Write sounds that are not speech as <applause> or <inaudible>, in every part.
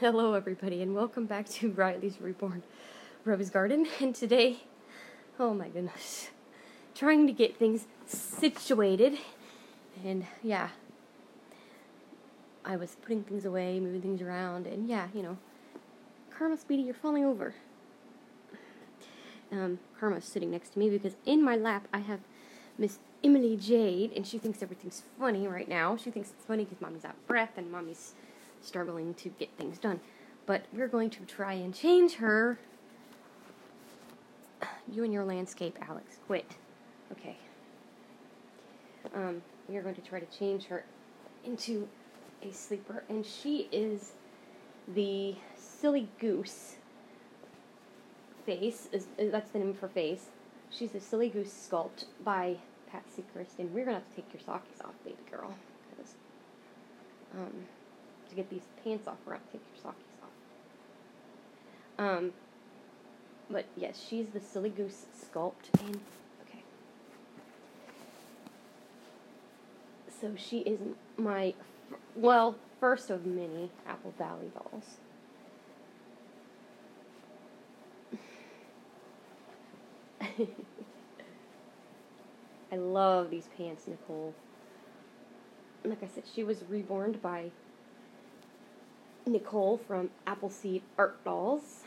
Hello, everybody, and welcome back to <laughs> Riley's Reborn Rose Garden. And today, oh my goodness, trying to get things situated. And yeah, I was putting things away, moving things around, and yeah, you know, Karma Speedy, you're falling over. Um, Karma's sitting next to me because in my lap I have Miss Emily Jade, and she thinks everything's funny right now. She thinks it's funny because mommy's out of breath and mommy's struggling to get things done. But we're going to try and change her. <sighs> You and your landscape, Alex. Quit. Okay. Um, we are going to try to change her into a sleeper, and she is the silly goose face. Is, that's the name of her face. She's the silly goose sculpt by Patsy Kristen. We're gonna have to take your socks off, baby girl, because um to get these pants off, going to take your sockies off. Um, but yes, she's the Silly Goose sculpt, and okay. So she is my, well, first of many Apple Valley dolls. <laughs> I love these pants, Nicole. Like I said, she was reborn by Nicole from Appleseed Art Dolls.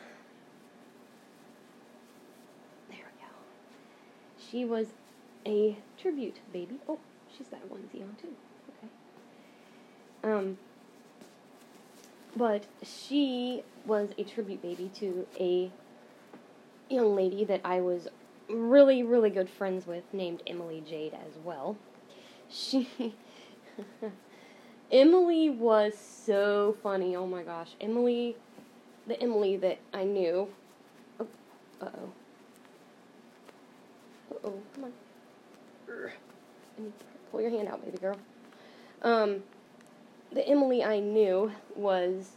There we go. She was a tribute baby. Oh, she's got a onesie on too. Okay. Um, but she was a tribute baby to a young lady that I was really, really good friends with named Emily Jade as well. She <laughs> Emily was so funny. Oh my gosh. Emily, the Emily that I knew. Oh, uh oh. Uh oh, come on. Pull your hand out, baby girl. Um, the Emily I knew was.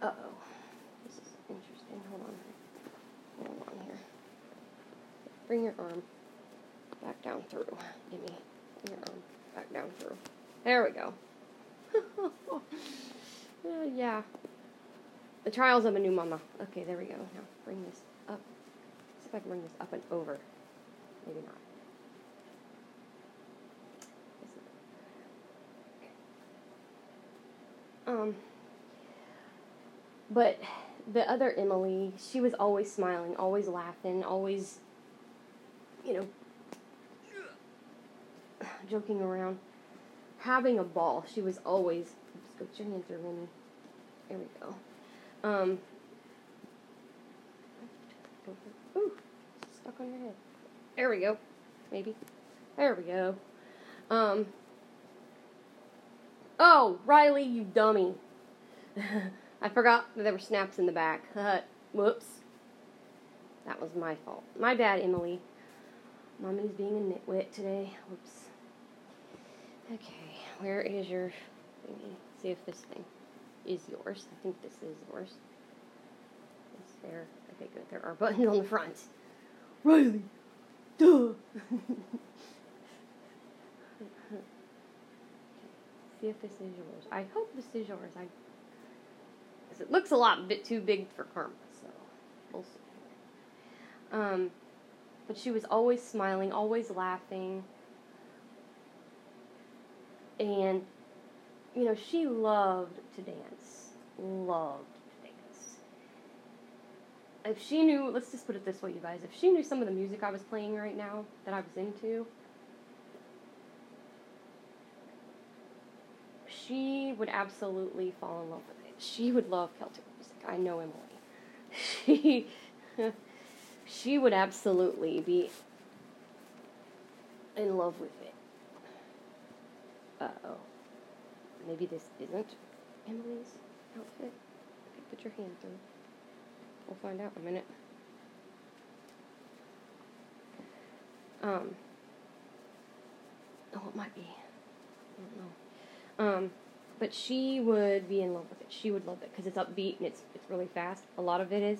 Uh oh. This is interesting. Hold on. Hold on here. Bring your arm back down through. Give me. Your arm back down through. There we go. <laughs> uh, yeah. The trials of a new mama. Okay, there we go. Now bring this up. See if I can bring this up and over. Maybe not. Um, but the other Emily, she was always smiling, always laughing, always, you know, <sighs> joking around having a ball. She was always. Just go through, Minnie. There we go. Um. Ooh, stuck on your head. There we go. Maybe. There we go. Um. Oh, Riley, you dummy. <laughs> I forgot that there were snaps in the back. <laughs> Whoops. That was my fault. My bad, Emily. Mommy's being a nitwit today. Whoops. Okay where is your thingy? See if this thing is yours. I think this is yours. It's there. Okay, good. There are <laughs> buttons on the front. Riley! Duh! <laughs> See if this is yours. I hope this is yours. I because it looks a lot bit too big for Karma, so we'll see. Um, but she was always smiling, always laughing and you know she loved to dance. Loved to dance. If she knew let's just put it this way you guys. If she knew some of the music i was playing right now that i was into she would absolutely fall in love with it. She would love celtic music. I know emily. She <laughs> she would absolutely be in love with it uh oh. Maybe this isn't Emily's outfit. Okay, put your hand through. We'll find out in a minute. Um. Oh, it might be. I don't know. Um, but she would be in love with it. She would love it because it's upbeat and it's it's really fast. A lot of it is.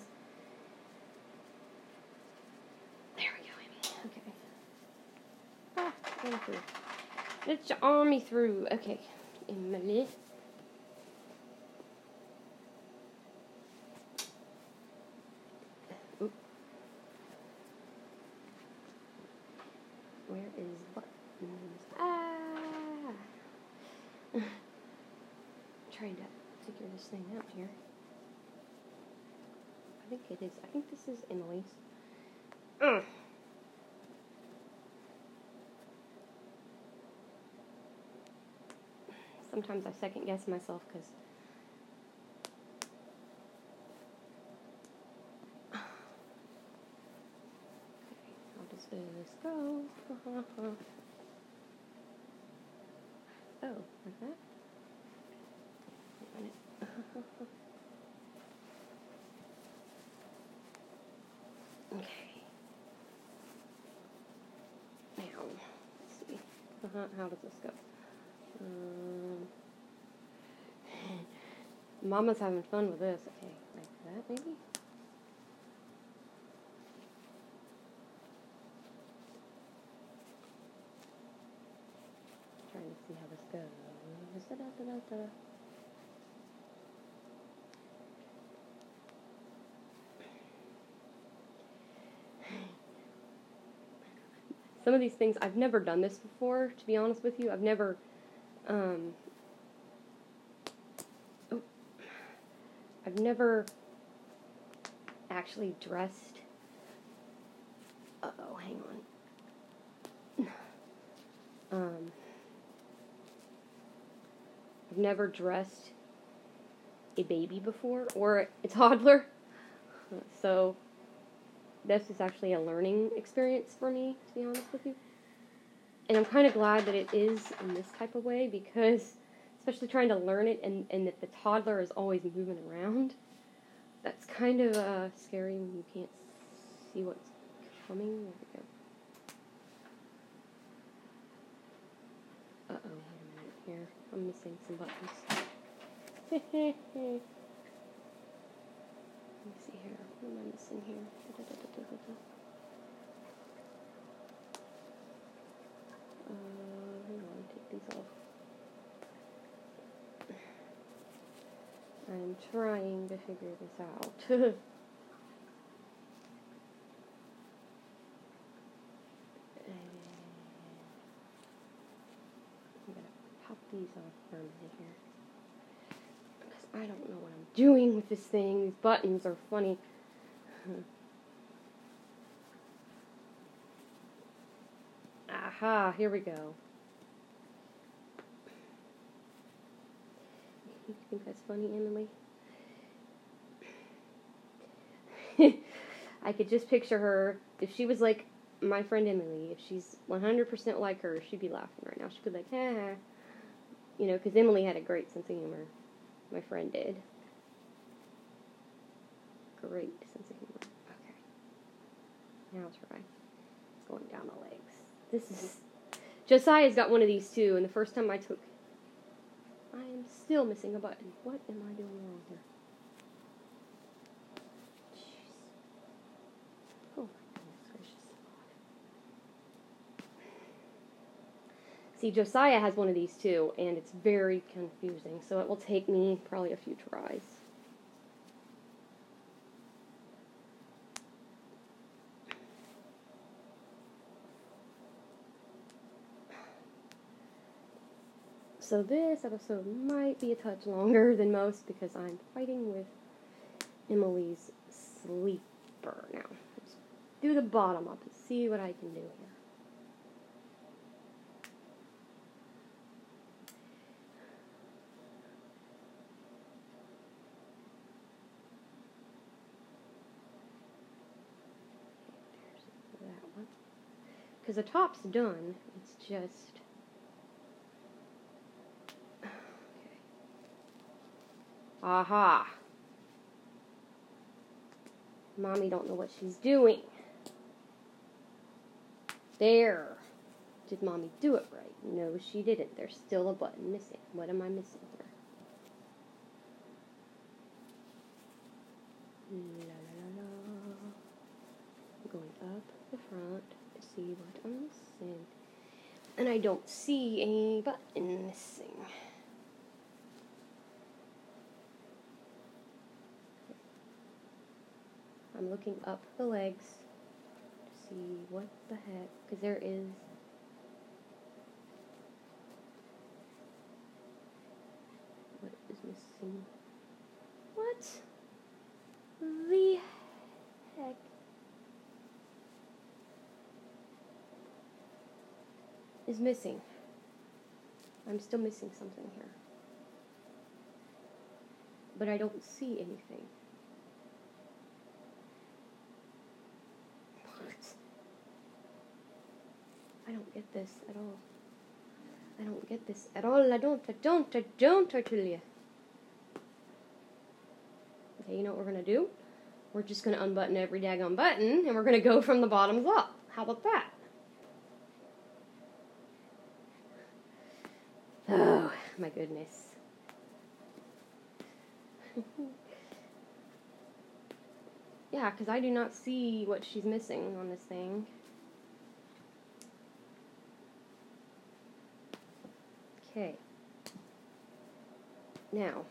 There we go, Amy. Okay. Ah, going through. Let's army through. Okay, Emily. Where is what? Ah! <laughs> trying to figure this thing out here. I think it is. I think this is Emily's. Mm. Ugh. Sometimes I second guess myself because <sighs> how does this go? <laughs> oh, like that? <laughs> Okay. Now, let's see. <laughs> How does this go? Um, Mama's having fun with this. Okay, like that maybe? Trying to see how this goes. Some of these things, I've never done this before, to be honest with you. I've never, um, I've never actually dressed. Uh oh, hang on. <sighs> Um, I've never dressed a baby before or a toddler. <laughs> So this is actually a learning experience for me, to be honest with you. And I'm kind of glad that it is in this type of way because, especially trying to learn it and, and that the toddler is always moving around, that's kind of uh, scary when you can't see what's coming. There we go. Uh oh, wait a minute here. I'm missing some buttons. <laughs> Let me see here. What am I missing here? Da, da, da. Uh, hang on, take these off. I'm trying to figure this out. <laughs> I'm gonna pop these off for a minute here. Because I don't know what I'm doing with this thing. These buttons are funny. <laughs> Aha, here we go. You think that's funny, Emily? <laughs> I could just picture her if she was like my friend Emily. If she's 100% like her, she'd be laughing right now. She'd be like, ha ha. You know, because Emily had a great sense of humor. My friend did. Great sense of humor. Okay. Now try. It's going down the legs. This is. Josiah's got one of these too, and the first time I took. I am still missing a button. What am I doing wrong here? Oh. See, Josiah has one of these too, and it's very confusing, so it will take me probably a few tries. So this episode might be a touch longer than most because I'm fighting with Emily's sleeper now. Let's do the bottom up and see what I can do here. Because the top's done. It's just Okay. Aha. Mommy don't know what she's doing. There. Did mommy do it right? No, she didn't. There's still a button missing. What am I missing here? La la la la. Going up the front to see what I'm missing. And I don't see a button missing. Looking up the legs to see what the heck, because there is. What is missing? What the heck? Is missing. I'm still missing something here. But I don't see anything. What? I don't get this at all. I don't get this at all. I don't, I don't, I don't, I tell you. Okay, you know what we're gonna do? We're just gonna unbutton every daggone button and we're gonna go from the bottoms up. How about that? Oh, my goodness. <laughs> yeah, because I do not see what she's missing on this thing. Okay. Now,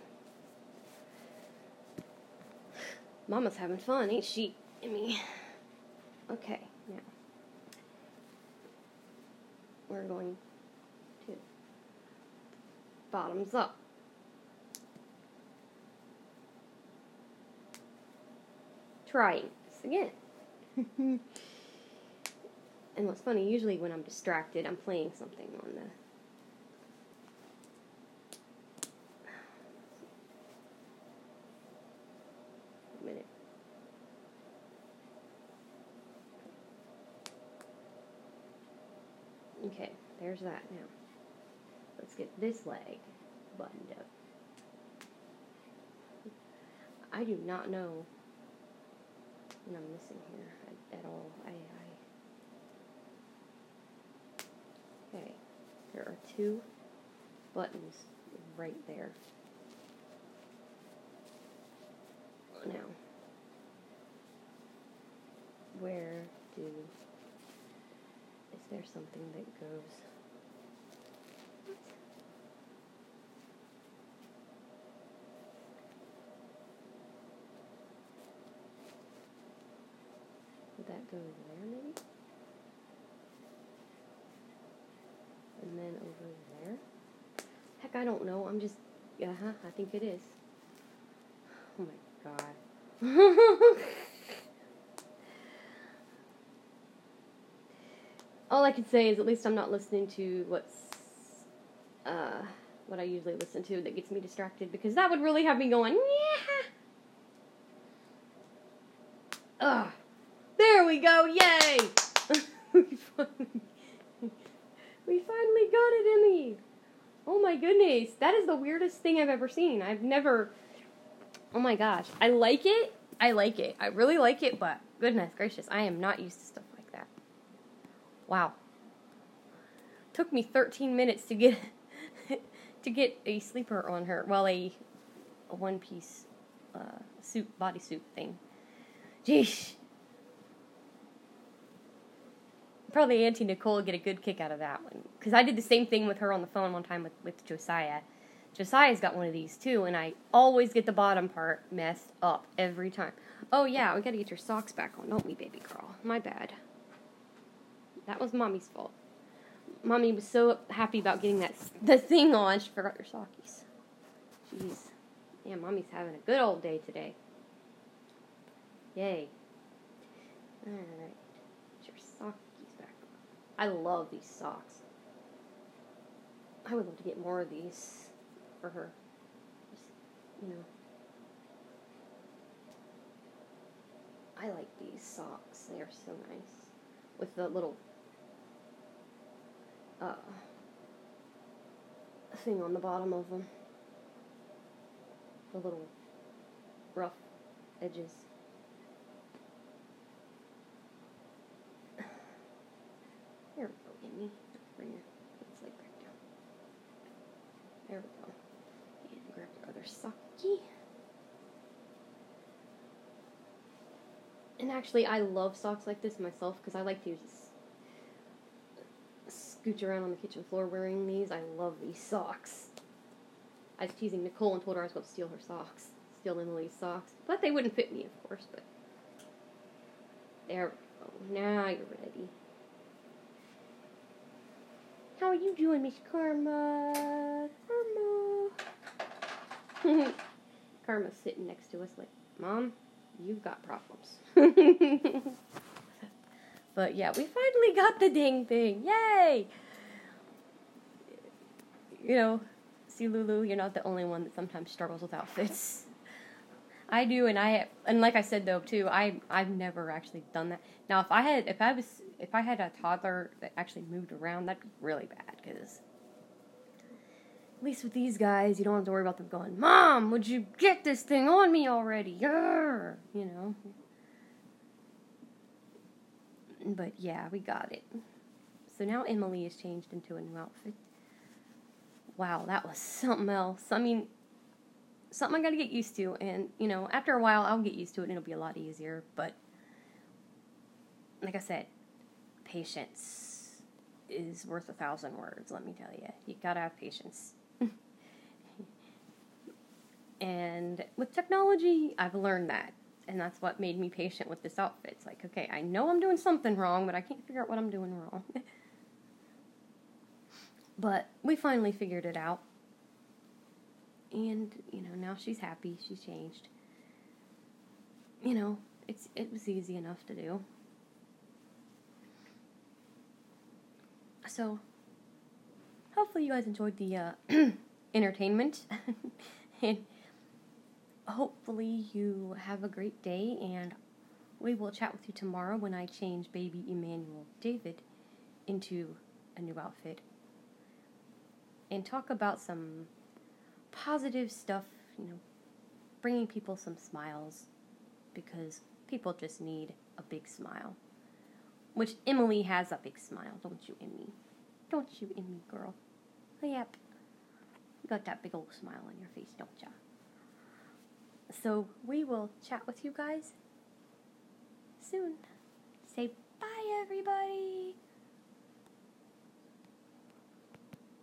Mama's having fun, ain't she, Emmy? Okay, now. We're going to bottoms up. Trying this again. <laughs> and what's funny, usually when I'm distracted, I'm playing something on the minute. Okay, there's that now. Let's get this leg buttoned up. I do not know what I'm missing here at, all. I, I okay. There are two buttons right there. Now, where do is there something that goes? Would that go there maybe? And then over there? Heck, I don't know. I'm just, yeah, huh, I think it is. Oh my god. <laughs> All I can say is at least I'm not listening to what's uh, what I usually listen to that gets me distracted because that would really have me going, yeah. Ugh. We go, yay! <laughs> we, finally, we finally got it, Emmy! Oh my goodness, that is the weirdest thing I've ever seen. I've never. Oh my gosh, I like it. I like it. I really like it, but goodness gracious, I am not used to stuff like that. Wow. Took me 13 minutes to get <laughs> to get a sleeper on her. Well, a a one piece uh, suit bodysuit thing. Jeez. Probably Auntie Nicole would get a good kick out of that one because I did the same thing with her on the phone one time with with Josiah. Josiah's got one of these too, and I always get the bottom part messed up every time. Oh yeah, we gotta get your socks back on, don't we, baby girl? My bad. That was mommy's fault. Mommy was so happy about getting that the thing on, she forgot your sockies. Jeez. Yeah, mommy's having a good old day today. Yay. Alright. Get your on. I love these socks. I would love to get more of these for her. Just, you know. I like these socks. They are so nice. With the little uh, thing on the bottom of them. The little rough edges. There we go, Emmy. Bring your let's like back down. There we go. And grab other socky. And actually, I love socks like this myself because I like to scooch around on the kitchen floor wearing these. I love these socks. I was teasing Nicole and told her I was going to steal her socks. Steal Emily's socks. But they wouldn't fit me, of course, but. There we go. Now you're ready. How are you doing, Miss Karma? Karma. <laughs> Karma's sitting next to us like, Mom, you've got problems. <laughs> but yeah, we finally got the ding thing. Yay! You know, see Lulu, you're not the only one that sometimes struggles with outfits. <laughs> I do, and I and like I said though too, I I've never actually done that. Now, if I had if I was if I had a toddler that actually moved around, that'd be really bad because at least with these guys, you don't have to worry about them going, Mom, would you get this thing on me already? You know. But yeah, we got it. So now Emily is changed into a new outfit. Wow, that was something else. I mean, something I gotta get used to, and you know, after a while, I'll get used to it and it'll be a lot easier. But, like I said, patience is worth a thousand words, let me tell you. You gotta have patience. <laughs> And with technology, I've learned that. And that's what made me patient with this outfit. It's like, okay, I know I'm doing something wrong, but I can't figure out what I'm doing wrong. <laughs> but we finally figured it out. And, you know, now she's happy. She's changed. You know, it's it was easy enough to do. So, hopefully you guys enjoyed the uh, <clears throat> entertainment. <laughs> and hopefully you have a great day and we will chat with you tomorrow when I change baby Emmanuel David into a new outfit and talk about some positive stuff, you know, bringing people some smiles because people just need a big smile. Which Emily has a big smile, don't you, Emmy? Don't you, Emmy girl? Yep. You got that big old smile on your face, don't ya? So we will chat with you guys soon. Say bye, everybody.